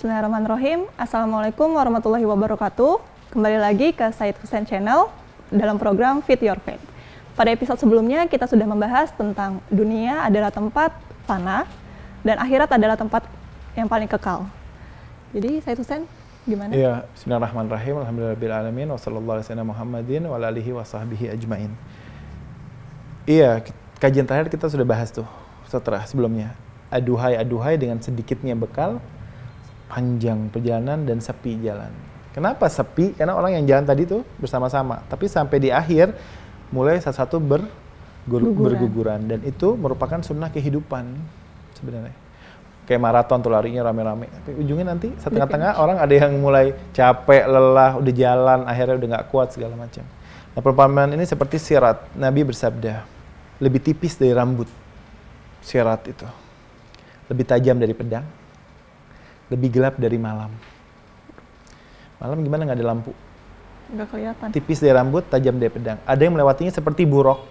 Bismillahirrahmanirrahim. Assalamualaikum warahmatullahi wabarakatuh. Kembali lagi ke Said Hussein Channel dalam program Fit Your Faith. Pada episode sebelumnya kita sudah membahas tentang dunia adalah tempat fana dan akhirat adalah tempat yang paling kekal. Jadi Said Hussein gimana? Iya, Bismillahirrahmanirrahim. Alhamdulillahirrahmanirrahim. Wassalamualaikum Muhammadin wa alihi ajmain. Iya, kajian terakhir kita sudah bahas tuh setelah sebelumnya. Aduhai, aduhai dengan sedikitnya bekal, panjang perjalanan dan sepi jalan. Kenapa sepi? Karena orang yang jalan tadi tuh bersama-sama. Tapi sampai di akhir mulai satu-satu ber, berguguran dan itu merupakan sunnah kehidupan sebenarnya. Kayak maraton tuh larinya rame-rame. Tapi ujungnya nanti setengah-tengah orang ada yang mulai capek, lelah, udah jalan, akhirnya udah nggak kuat segala macam. Nah perumpamaan ini seperti sirat. Nabi bersabda, lebih tipis dari rambut sirat itu. Lebih tajam dari pedang, lebih gelap dari malam. Malam gimana nggak ada lampu? Nggak kelihatan. Tipis dari rambut, tajam dari pedang. Ada yang melewatinya seperti buruk,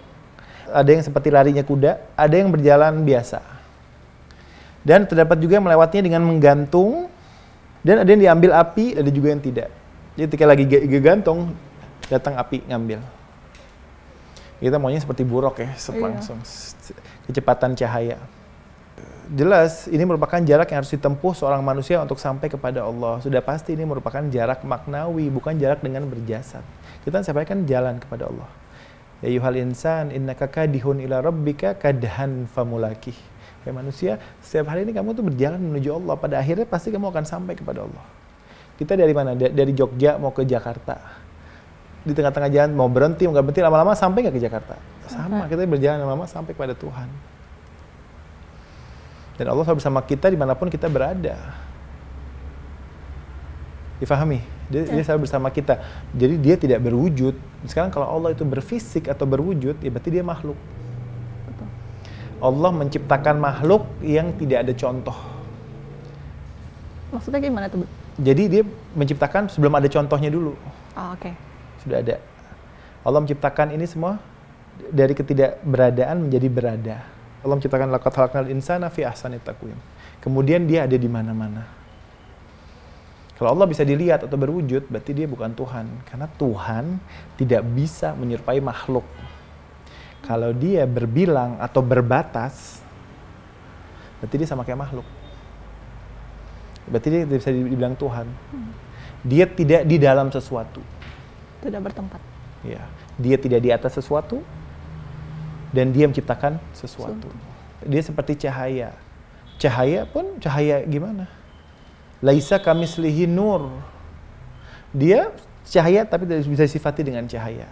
ada yang seperti larinya kuda, ada yang berjalan biasa. Dan terdapat juga yang melewatinya dengan menggantung, dan ada yang diambil api, ada juga yang tidak. Jadi ketika lagi gantung, datang api ngambil. Kita maunya seperti buruk ya, Iya. langsung kecepatan cahaya jelas ini merupakan jarak yang harus ditempuh seorang manusia untuk sampai kepada Allah. Sudah pasti ini merupakan jarak maknawi, bukan jarak dengan berjasad. Kita sampaikan jalan kepada Allah. Ya yuhal insan innaka kadihun ila rabbika kadhan famulakih. Ya manusia, setiap hari ini kamu tuh berjalan menuju Allah. Pada akhirnya pasti kamu akan sampai kepada Allah. Kita dari mana? Dari Jogja mau ke Jakarta. Di tengah-tengah jalan mau berhenti, mau berhenti, lama-lama sampai nggak ke Jakarta? Sama, kita berjalan lama-lama sampai kepada Tuhan. Dan Allah selalu bersama kita di mana pun kita berada. Difahami? Dia, dia selalu bersama kita. Jadi dia tidak berwujud. Sekarang kalau Allah itu berfisik atau berwujud, ya berarti dia makhluk. Betul. Allah menciptakan makhluk yang tidak ada contoh. Maksudnya gimana tuh? Jadi dia menciptakan sebelum ada contohnya dulu. Oh, oke. Sudah ada. Allah menciptakan ini semua dari ketidakberadaan menjadi berada. Allah menciptakan laqad khalaqnal insana fi ahsani taqwim. Kemudian dia ada di mana-mana. Kalau Allah bisa dilihat atau berwujud, berarti dia bukan Tuhan. Karena Tuhan tidak bisa menyerupai makhluk. Kalau dia berbilang atau berbatas, berarti dia sama kayak makhluk. Berarti dia tidak bisa dibilang Tuhan. Dia tidak di dalam sesuatu. Tidak bertempat. Ya, dia tidak di atas sesuatu dan dia menciptakan sesuatu. Dia seperti cahaya. Cahaya pun cahaya gimana? Laisa kami selihi nur. Dia cahaya tapi tidak bisa sifati dengan cahaya.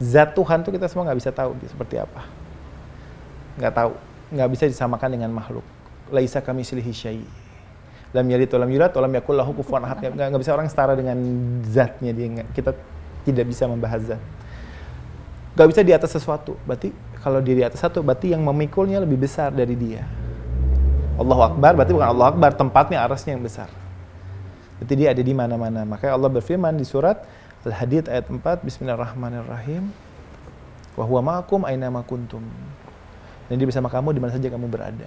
Zat Tuhan tuh kita semua nggak bisa tahu dia seperti apa. Nggak tahu. Nggak bisa disamakan dengan makhluk. Laisa kami selihi syai. Lam yalid lam yulad lam yakul lahu kufuwan ahad. Nggak, bisa orang setara dengan zatnya dia. Kita tidak bisa membahas zat gak bisa di atas sesuatu. Berarti kalau dia di atas satu, berarti yang memikulnya lebih besar dari dia. Allahu Akbar, berarti bukan Allah Akbar, tempatnya arasnya yang besar. Berarti dia ada di mana-mana. Makanya Allah berfirman di surat Al-Hadid ayat 4, Bismillahirrahmanirrahim. Wa huwa ma'akum aina ma kuntum. Dan dia bersama kamu di mana saja kamu berada.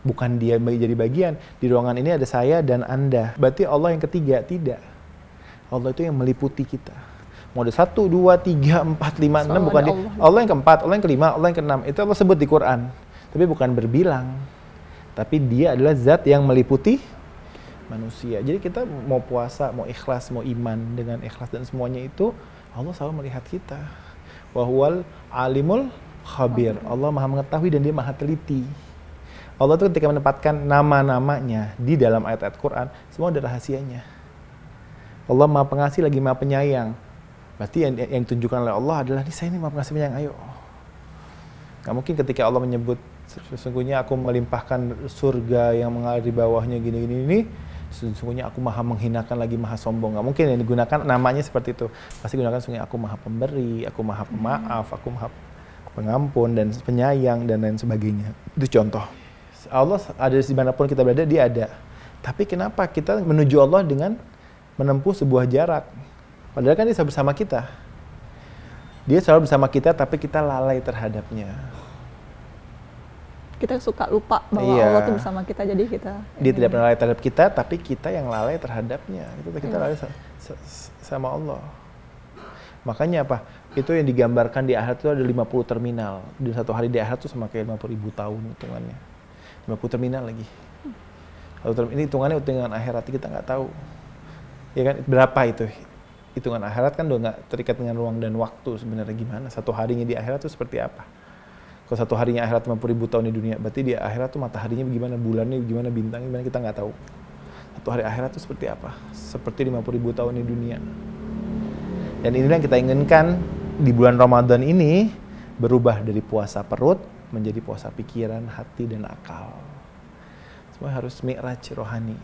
Bukan dia jadi bagian. Di ruangan ini ada saya dan Anda. Berarti Allah yang ketiga, tidak. Allah itu yang meliputi kita. Satu, dua, tiga, empat, lima, Selalu enam, bukan ada dia. Allah. Allah yang keempat, Allah yang kelima, Allah yang keenam. Itu Allah sebut di Quran. Tapi bukan berbilang. Tapi dia adalah zat yang meliputi manusia. Jadi kita mau puasa, mau ikhlas, mau iman dengan ikhlas dan semuanya itu Allah selalu melihat kita. Wahwal alimul khabir. Allah maha mengetahui dan dia maha teliti. Allah itu ketika menempatkan nama-namanya di dalam ayat-ayat Quran, semua ada rahasianya. Allah maha pengasih lagi maha penyayang. Berarti yang, yang ditunjukkan oleh Allah adalah, ini saya ini maha pengasih penyayang, ayo. Gak mungkin ketika Allah menyebut, sesungguhnya aku melimpahkan surga yang mengalir di bawahnya gini-gini ini, sesungguhnya aku maha menghinakan lagi maha sombong. Gak mungkin yang digunakan namanya seperti itu. Pasti gunakan sesungguhnya aku maha pemberi, aku maha pemaaf, aku maha pengampun dan penyayang dan lain sebagainya. Itu contoh. Allah ada di mana pun kita berada, dia ada. Tapi kenapa kita menuju Allah dengan menempuh sebuah jarak? Padahal kan dia selalu bersama kita. Dia selalu bersama kita, tapi kita lalai terhadapnya. kita suka lupa bahwa Iya. Allah tuh bersama kita jadi kita Dia ini. tidak pernah lalai terhadap kita, tapi kita yang lalai terhadapnya. Itu kita Iya. lalai sa- sa- sama Allah. Makanya apa? Itu yang digambarkan di akhirat itu ada 50 terminal. Di satu hari di akhirat itu sama kayak 50 ribu tahun hitungannya. 50 terminal lagi. Satu ini hitungannya hitungan akhirat kita nggak tahu. Ya kan berapa itu? Hitungan akhirat kan udah nggak terikat dengan ruang dan waktu sebenarnya gimana? Satu harinya di akhirat itu seperti apa? Kalau satu harinya akhirat 50 ribu tahun di dunia, berarti di akhirat tuh mataharinya bagaimana, bulannya gimana, bintangnya gimana, kita nggak tahu. Satu hari akhirat itu seperti apa? Seperti 50 ribu tahun di dunia. Dan inilah yang kita inginkan di bulan Ramadan ini berubah dari puasa perut menjadi puasa pikiran, hati, dan akal. Semua harus mi'raj rohani.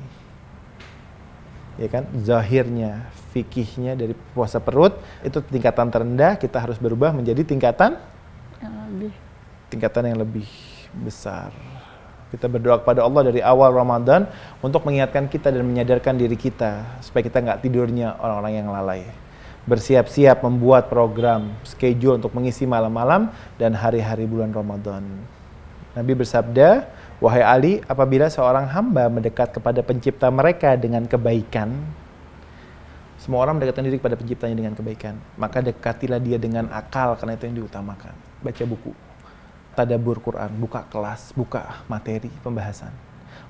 Ya kan? Zahirnya, fikihnya dari puasa perut itu tingkatan terendah, kita harus berubah menjadi tingkatan yang lebih tingkatan yang lebih besar. Kita berdoa kepada Allah dari awal Ramadan untuk mengingatkan kita dan menyadarkan diri kita supaya kita nggak tidurnya orang-orang yang lalai. Bersiap-siap membuat program, schedule untuk mengisi malam-malam dan hari-hari bulan Ramadan. Nabi bersabda, Wahai Ali, apabila seorang hamba mendekat kepada pencipta mereka dengan kebaikan, semua orang mendekatkan diri kepada penciptanya dengan kebaikan. Maka dekatilah dia dengan akal, karena itu yang diutamakan. Baca buku, tadabur Quran, buka kelas, buka materi, pembahasan.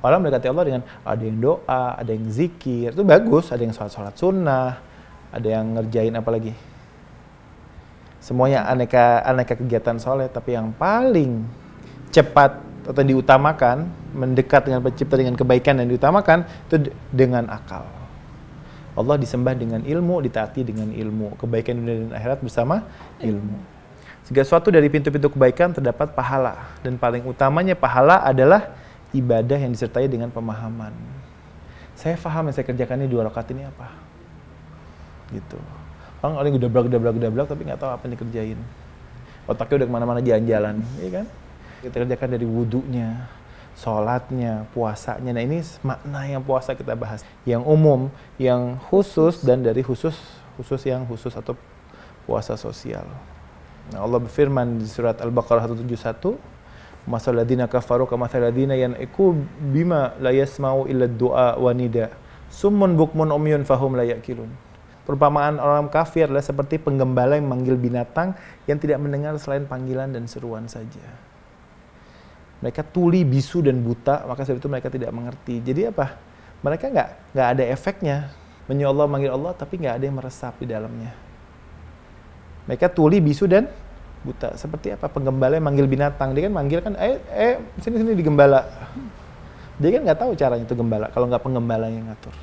Orang mendekati Allah dengan ada yang doa, ada yang zikir, itu bagus. Ada yang sholat-sholat sunnah, ada yang ngerjain apa lagi. Semuanya aneka aneka kegiatan soleh, tapi yang paling cepat atau diutamakan, mendekat dengan pencipta dengan kebaikan dan diutamakan, itu dengan akal. Allah disembah dengan ilmu, ditaati dengan ilmu. Kebaikan dunia dan akhirat bersama ilmu. Segala sesuatu dari pintu-pintu kebaikan terdapat pahala. Dan paling utamanya pahala adalah ibadah yang disertai dengan pemahaman. Saya paham yang saya kerjakan ini dua rakaat ini apa. Gitu. Orang orang udah blak, udah blak, udah blak, tapi nggak tahu apa yang dikerjain. Otaknya udah ke mana-mana jalan-jalan, iya kan? Kita kerjakan dari wudhunya, sholatnya, puasanya. Nah ini makna yang puasa kita bahas. Yang umum, yang khusus, dan dari khusus, khusus yang khusus atau puasa sosial. Nah, Allah berfirman di surat Al-Baqarah 171, Masal ladina kafaru ka masal ladina yan'iku bima la yasma'u illa du'a wa nida. Summun bukmun umyun fahum la ya'kilun. Perumpamaan orang kafir adalah seperti penggembala yang memanggil binatang yang tidak mendengar selain panggilan dan seruan saja. Mereka tuli, bisu, dan buta, maka sebab itu mereka tidak mengerti. Jadi apa? Mereka nggak nggak ada efeknya. Menyeru Allah, manggil Allah, tapi nggak ada yang meresap di dalamnya. Mereka tuli, bisu, dan buta. Seperti apa? Penggembala yang manggil binatang. Dia kan manggil kan, eh, eh sini sini digembala. Dia kan nggak tahu caranya itu gembala. Kalau nggak penggembala yang ngatur.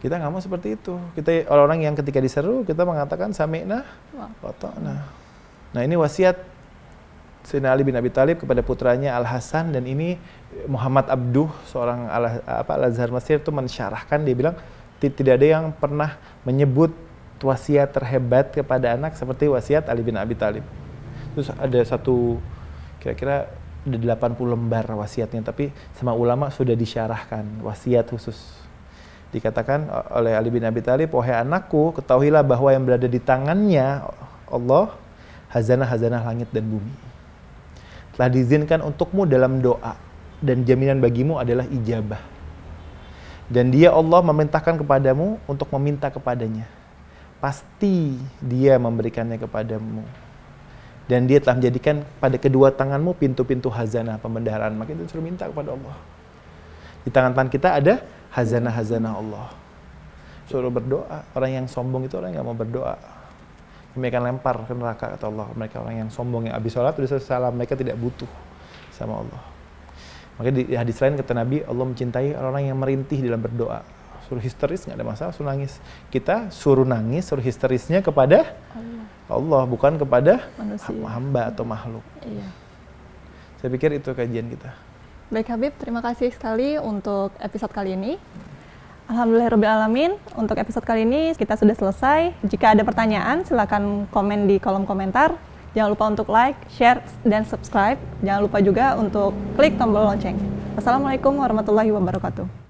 Kita nggak mau seperti itu. Kita orang-orang yang ketika diseru kita mengatakan sami'na Wah. wa ta'na. Nah ini wasiat Sayyidina Ali bin Abi Thalib kepada putranya Al Hasan dan ini Muhammad Abduh seorang Al, apa Al Azhar Mesir itu mensyarahkan dia bilang "Ti- tidak ada yang pernah menyebut wasiat terhebat kepada anak seperti wasiat Ali bin Abi Thalib. Terus ada satu kira-kira ada 80 lembar wasiatnya tapi sama ulama sudah disyarahkan wasiat khusus. Dikatakan oleh Ali bin Abi Thalib, "Wahai anakku, ketahuilah bahwa yang berada di tangannya Allah hazanah-hazanah langit dan bumi." Telah diizinkan untukmu dalam doa dan jaminan bagimu adalah ijabah. Dan dia Allah memerintahkan kepadamu untuk meminta kepadanya. Pasti dia memberikannya kepadamu. Dan dia telah menjadikan pada kedua tanganmu pintu-pintu hazanah pembendaharaan. Maka itu suruh minta kepada Allah. Di tangan-tangan kita ada hazanah-hazanah Allah. Suruh berdoa. Orang yang sombong itu orang yang nggak mau berdoa kami akan lempar ke neraka kata Allah mereka orang yang sombong yang habis sholat udah selesai salam mereka tidak butuh sama Allah maka di hadis lain kata Nabi Allah mencintai orang-orang yang merintih dalam berdoa suruh histeris nggak ada masalah suruh nangis kita suruh nangis suruh histerisnya kepada Allah. Allah bukan kepada Manusia. hamba atau makhluk Iya. saya pikir itu kajian kita Baik Habib, terima kasih sekali untuk episode kali ini. Alhamdulillahirrahmanirrahim. Untuk episode kali ini kita sudah selesai. Jika ada pertanyaan, silakan komen di kolom komentar. Jangan lupa untuk like, share, dan subscribe. Jangan lupa juga untuk klik tombol lonceng. Wassalamualaikum warahmatullahi wabarakatuh.